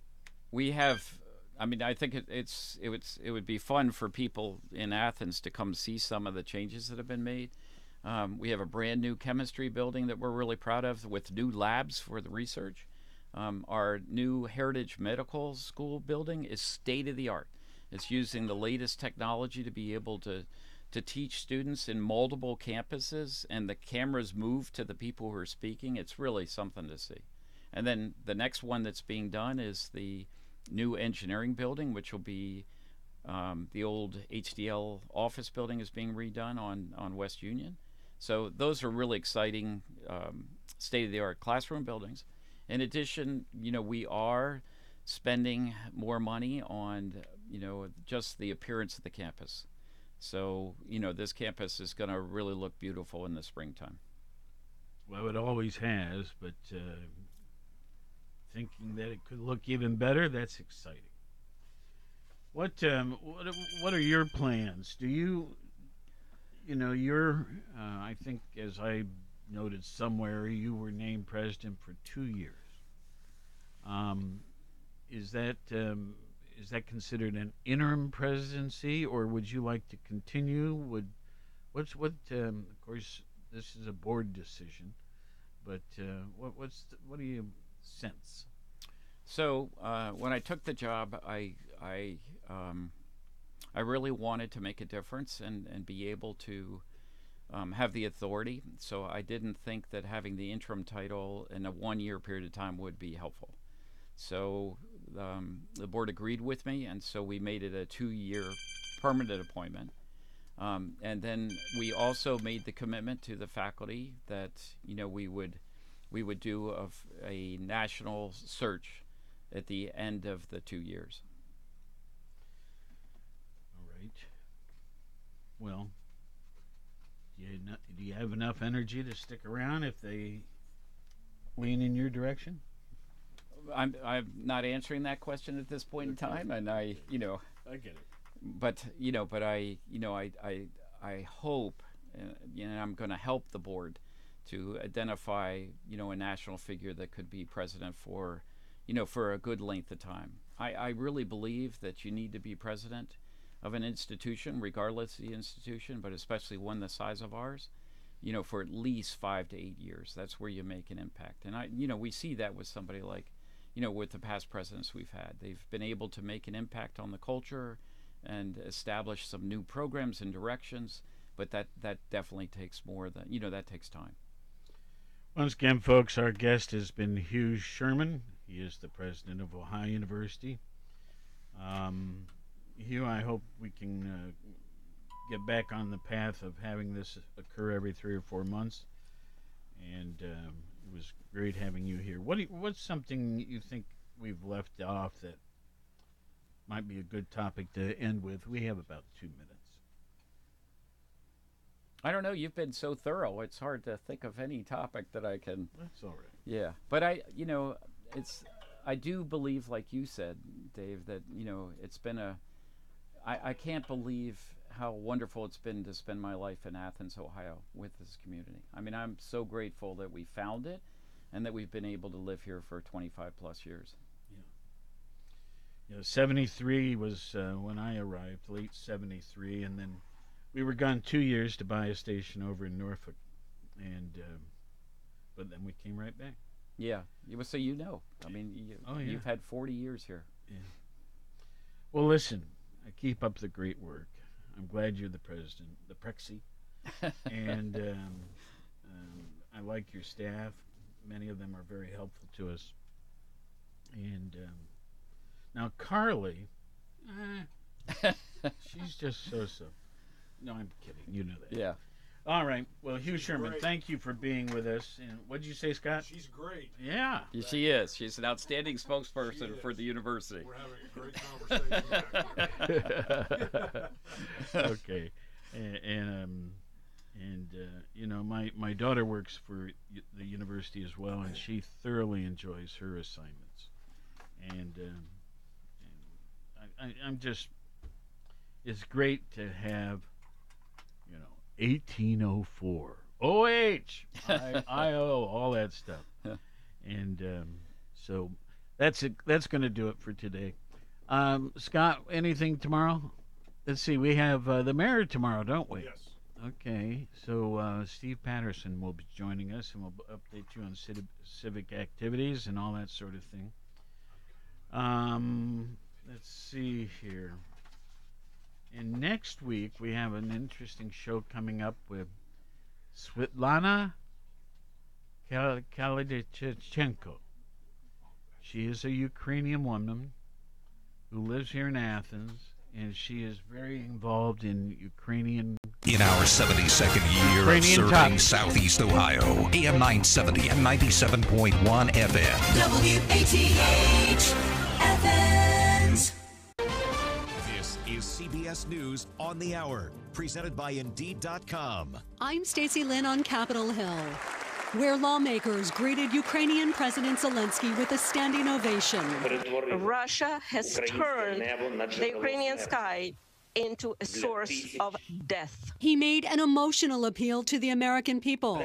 we have i mean i think it, it's it would it would be fun for people in athens to come see some of the changes that have been made um, we have a brand new chemistry building that we're really proud of with new labs for the research Um, our new Heritage Medical School building is state of the art. It's using the latest technology to be able to to teach students in multiple campuses, and the cameras move to the people who are speaking. It's really something to see. And then the next one that's being done is the new engineering building, which will be um, the old HDL office building is being redone on, on West Union. So those are really exciting um, state of the art classroom buildings. In addition, you know, we are spending more money on, you know, just the appearance of the campus. So, you know, this campus is going to really look beautiful in the springtime. Well, it always has, but uh, thinking that it could look even better, that's exciting. What um, what what are your plans? Do you, you know, you're uh, I think as I noted somewhere, you were named president for two years. Um, is that um, is that considered an interim presidency, or would you like to continue? Would what's what? Um, of course, this is a board decision, but uh, what what's the, what do you sense? So uh, when I took the job, I I um, I really wanted to make a difference and and be able to. Um, have the authority, so I didn't think that having the interim title in a one-year period of time would be helpful. So um, the board agreed with me, and so we made it a two-year permanent appointment. Um, and then we also made the commitment to the faculty that you know we would we would do of a national search at the end of the two years. All right. Well, do you, do you have enough energy to stick around if they lean in your direction? I'm I'm not answering that question at this point in time, and I you know I get it. but you know, but I, you know, I, I, I hope, uh, you know, I'm going to help the board to identify, you know, a national figure that could be president for, you know, for a good length of time. I, I really believe that you need to be president of an institution, regardless of the institution, but especially one the size of ours, you know, for at least five to eight years. That's where you make an impact. And I, you know, we see that with somebody like, you know, with the past presidents we've had. They've been able to make an impact on the culture and establish some new programs and directions. But that that definitely takes more than you know that takes time. Once again, folks, our guest has been Hugh Sherman. He is the president of Ohio University. Um, Hugh, I hope we can uh, get back on the path of having this occur every three or four months. And um, was great having you here. What you, what's something you think we've left off that might be a good topic to end with? We have about two minutes. I don't know. You've been so thorough. It's hard to think of any topic that I can. That's all right. Yeah, but I, you know, it's. I do believe, like you said, Dave, that you know it's been a. I, I can't believe how wonderful it's been to spend my life in Athens, Ohio, with this community. I mean, I'm so grateful that we found it, and that we've been able to live here for 25 plus years. You know, 73 was uh, when I arrived, late 73, and then we were gone two years to buy a station over in Norfolk, and um, but then we came right back. Yeah, you well, so you know. I mean, you, Oh, yeah. you've had 40 years here. Yeah. Well, listen, I keep up the great work. I'm glad you're the president, the Prexy, and um, um, I like your staff. Many of them are very helpful to us. And um, now Carly, eh, she's just so-so. No, I'm kidding. You know that. Yeah. All right. Well, Hugh She's Sherman, great. tend you for being with us. And what did you say, Scott? She's great. Yeah. Yeah, She is. She's an outstanding spokesperson for the university. We're having a great conversation okay. And, and um, and uh, you know, my my daughter works for the university as well, and she thoroughly enjoys her assignments. And, um, and I, I, I'm just, it's great to have, you know, 1804, OH, I, IO, all that stuff. and um, so that's it. That's going to do it for today. Um, Scott, anything tomorrow? Let's see. We have uh, the mayor tomorrow, don't we? Yes. Okay, so uh, Steve Patterson will be joining us, and we'll update you on citi- civic activities and all that sort of thing. Um, let's see here. And next week we have an interesting show coming up with Svitlana Kal- Kalidichenko. She is a Ukrainian woman who lives here in Athens, and she is very involved in Ukrainian In our 72nd year of Ukrainian serving topics. Southeast Ohio, AM 970 and 97.1 FM. WATH CBS News on the Hour, presented by Indeed.com. I'm Stacey Lynn on Capitol Hill, where lawmakers greeted Ukrainian President Zelensky with a standing ovation. Russia has turned the Ukrainian sky into a source of death. He made an emotional appeal to the American people.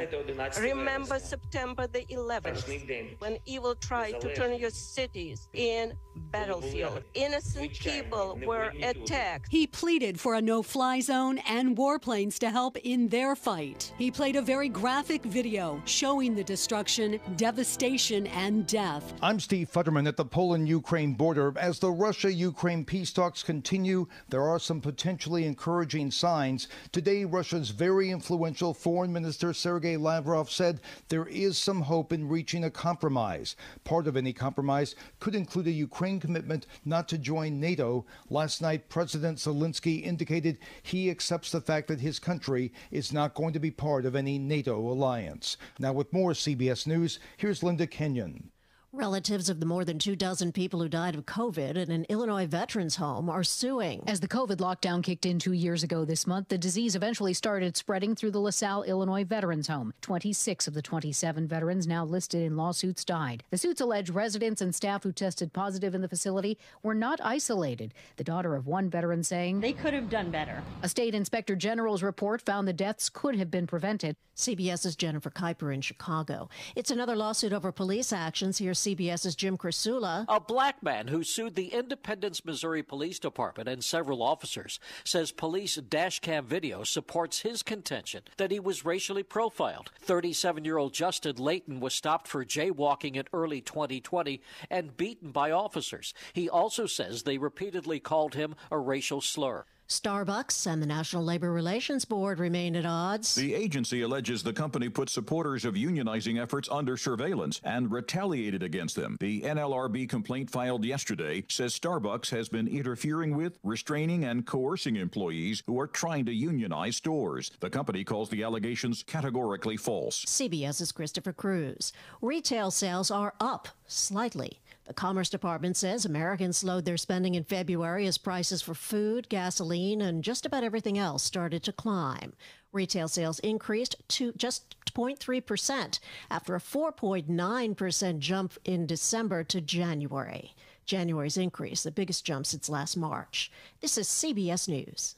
Remember September the 11th, when evil tried to turn your cities in battlefield. Innocent people were attacked. He pleaded for a no fly zone and warplanes to help in their fight. He played a very graphic video showing the destruction, devastation, and death. I'm Steve Futterman at the Poland Ukraine border. As the Russia Ukraine peace talks continue, there are some potentially encouraging signs. Today, Russia's very influential Foreign Minister Sergei Lavrov said there is some hope in reaching a compromise. Part of any compromise could include a Ukraine commitment not to join NATO. Last night, President Zelensky indicated he accepts the fact that his country is not going to be part of any NATO alliance. Now, with more CBS News, here's Linda Kenyon. Relatives of the more than two dozen people who died of COVID at an Illinois veterans home are suing. As the COVID lockdown kicked in two years ago this month, the disease eventually started spreading through the LaSalle, Illinois Veterans Home. 26 of the 27 veterans now listed in lawsuits died. The suits allege residents and staff who tested positive in the facility were not isolated. The daughter of one veteran saying, They could have done better. A state inspector general's report found the deaths could have been prevented. CBS's Jennifer Kuiper in Chicago. It's another lawsuit over police actions. Here's CBS's Jim Krasula. A black man who sued the Independence, Missouri Police Department and several officers says police dash cam video supports his contention that he was racially profiled. 37 year old Justin Layton was stopped for jaywalking in early 2020 and beaten by officers. He also says they repeatedly called him a racial slur. Starbucks and the National Labor Relations Board remain at odds. The agency alleges the company put supporters of unionizing efforts under surveillance and retaliated against them. The NLRB complaint filed yesterday says Starbucks has been interfering with, restraining, and coercing employees who are trying to unionize stores. The company calls the allegations categorically false. CBS's Christopher Cruise. Retail sales are up slightly. The Commerce Department says Americans slowed their spending in February as prices for food, gasoline, and just about everything else started to climb. Retail sales increased to just 0.3% after a 4.9% jump in December to January. January's increase, the biggest jump since last March. This is CBS News.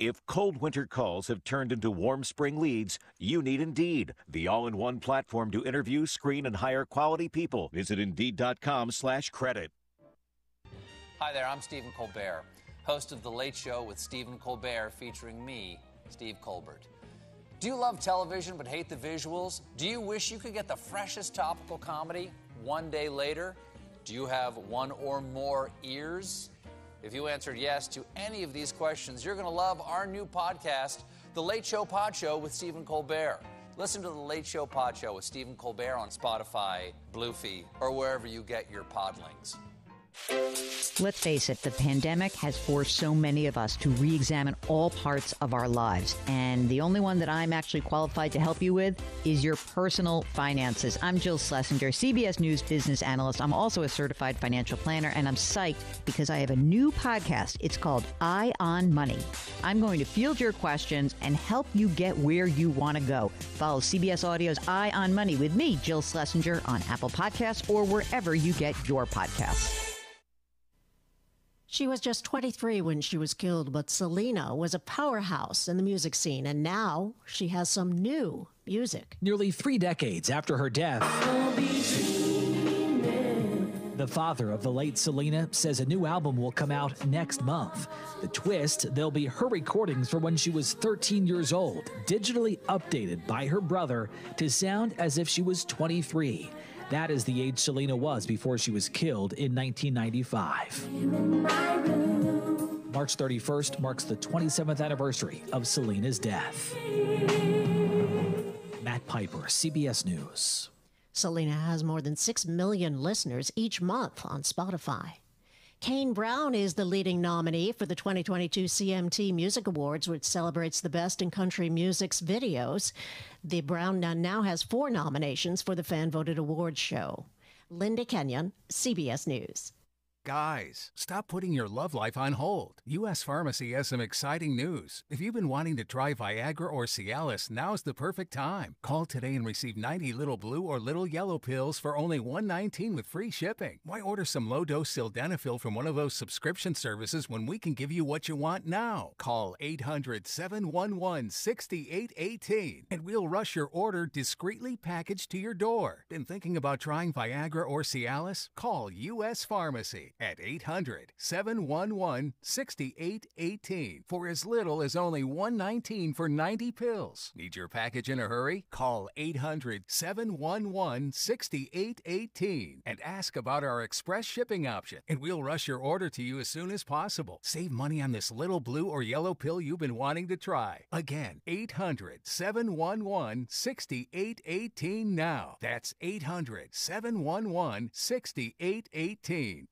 If cold winter calls have turned into warm spring leads, you need Indeed, the all-in-one platform to interview, screen, and hire quality people. Visit Indeed.com slash credit. Hi there, I'm Stephen Colbert, host of The Late Show with Stephen Colbert, featuring me, Steve Colbert. Do you love television but hate the visuals? Do you wish you could get the freshest topical comedy one day later? Do you have one or more ears? If you answered yes to any of these questions, you're going to love our new podcast, The Late Show Pod Show with Stephen Colbert. Listen to The Late Show Pod Show with Stephen Colbert on Spotify, Bluefy, or wherever you get your podlings. Let's face it, the pandemic has forced so many of us to re examine all parts of our lives. And the only one that I'm actually qualified to help you with is your personal finances. I'm Jill Schlesinger, CBS News business analyst. I'm also a certified financial planner, and I'm psyched because I have a new podcast. It's called Eye on Money. I'm going to field your questions and help you get where you want to go. Follow CBS Audio's Eye on Money with me, Jill Schlesinger, on Apple Podcasts or wherever you get your podcasts. She was just 23 when she was killed, but Selena was a powerhouse in the music scene, and now she has some new music. Nearly three decades after her death, the the father of the late Selena, says a new album will come out next month. The twist, there'll be her recordings from when she was 13 years old, digitally updated by her brother to sound as if she was 23. That is the age Selena was before she was killed in 1995. March 31st marks the 27th anniversary of Selena's death. Matt Piper, CBS News. Selena has more than 6 million listeners each month on Spotify. Kane Brown is the leading nominee for the 2022 CMT Music Awards, which celebrates the best in country music's videos. The Brown Nun now has four nominations for the fan voted awards show. Linda Kenyon, CBS News. Guys, stop putting your love life on hold. U.S. Pharmacy has some exciting news. If you've been wanting to try Viagra or Cialis, now's the perfect time. Call today and receive 90 little blue or little yellow pills for only 119 with free shipping. Why order some low dose sildenafil from one of those subscription services when we can give you what you want now? Call 800 711 6818 and we'll rush your order discreetly packaged to your door. Been thinking about trying Viagra or Cialis? Call U.S. Pharmacy at 800 711 6818 for as little as only 119 for 90 pills. Need your package in a hurry? Call 800 711 6818 and ask about our express shipping option, and we'll rush your order to you as soon as possible. Save money on this little blue or yellow pill you've been wanting to try. Again, 800 711 6818 now. That's 800 711 6818.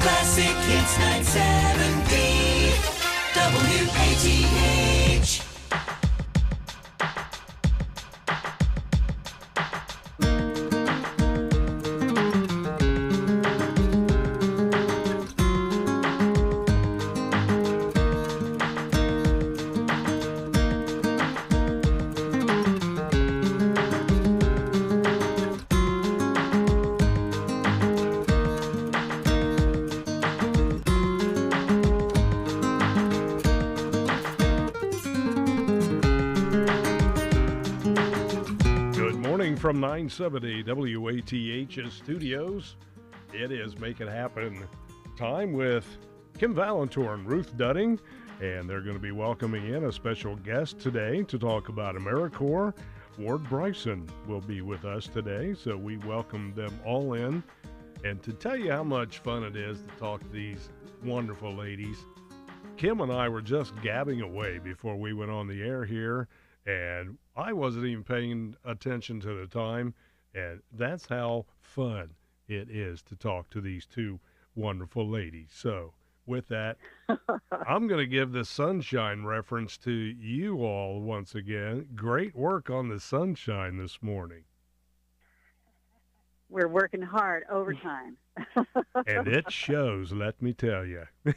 Classic Hits 970 WATH. From 970 WATH studios. It is Make It Happen time with Kim Valentor and Ruth Dudding, and they're going to be welcoming in a special guest today to talk about AmeriCorps. Ward Bryson will be with us today, so we welcome them all in. And to tell you how much fun it is to talk to these wonderful ladies, Kim and I were just gabbing away before we went on the air here, and I wasn't even paying attention to the time. And that's how fun it is to talk to these two wonderful ladies. So, with that, I'm going to give the sunshine reference to you all once again. Great work on the sunshine this morning. We're working hard overtime. and it shows, let me tell you.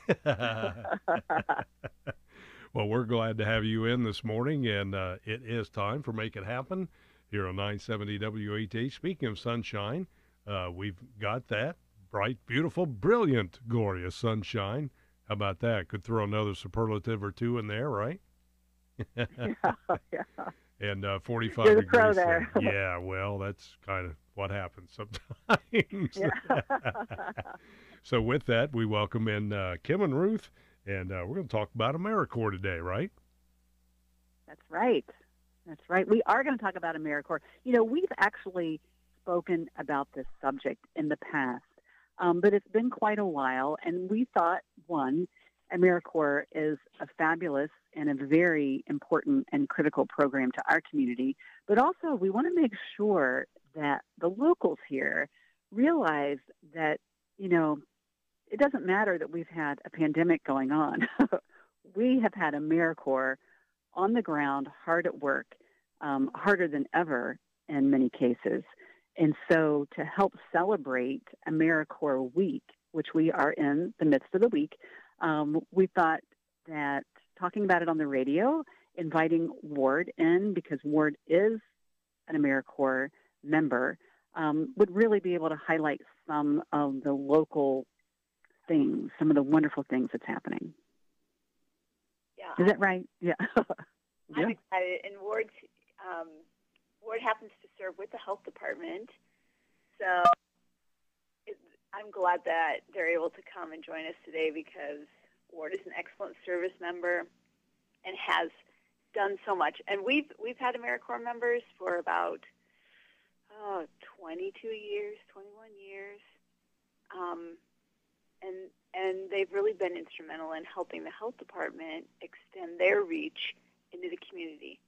well, we're glad to have you in this morning, and uh, it is time for Make It Happen here on 970 WAT. Speaking of sunshine, uh, we've got that bright, beautiful, brilliant, glorious sunshine. How about that? Could throw another superlative or two in there, right? yeah, yeah. And uh, 45 You're the degrees. pro there. there. yeah, well, that's kind of what happens sometimes. so, with that, we welcome in uh, Kim and Ruth, and uh, we're going to talk about AmeriCorps today, right? That's right. That's right. We are going to talk about AmeriCorps. You know, we've actually spoken about this subject in the past, um, but it's been quite a while, and we thought, one, AmeriCorps is a fabulous and a very important and critical program to our community, but also we want to make sure that the locals here realize that, you know, it doesn't matter that we've had a pandemic going on. we have had AmeriCorps on the ground, hard at work, um, harder than ever in many cases. And so to help celebrate AmeriCorps Week, which we are in the midst of the week, um, we thought that talking about it on the radio, inviting Ward in because Ward is an AmeriCorps member, um, would really be able to highlight some of the local things, some of the wonderful things that's happening. Yeah, Is that right? Yeah. I'm excited. And Ward's um, Ward happens to serve with the health department, so it, I'm glad that they're able to come and join us today because Ward is an excellent service member and has done so much. And we've we've had AmeriCorps members for about oh, 22 years, 21 years, um, and and they've really been instrumental in helping the health department extend their reach into the community.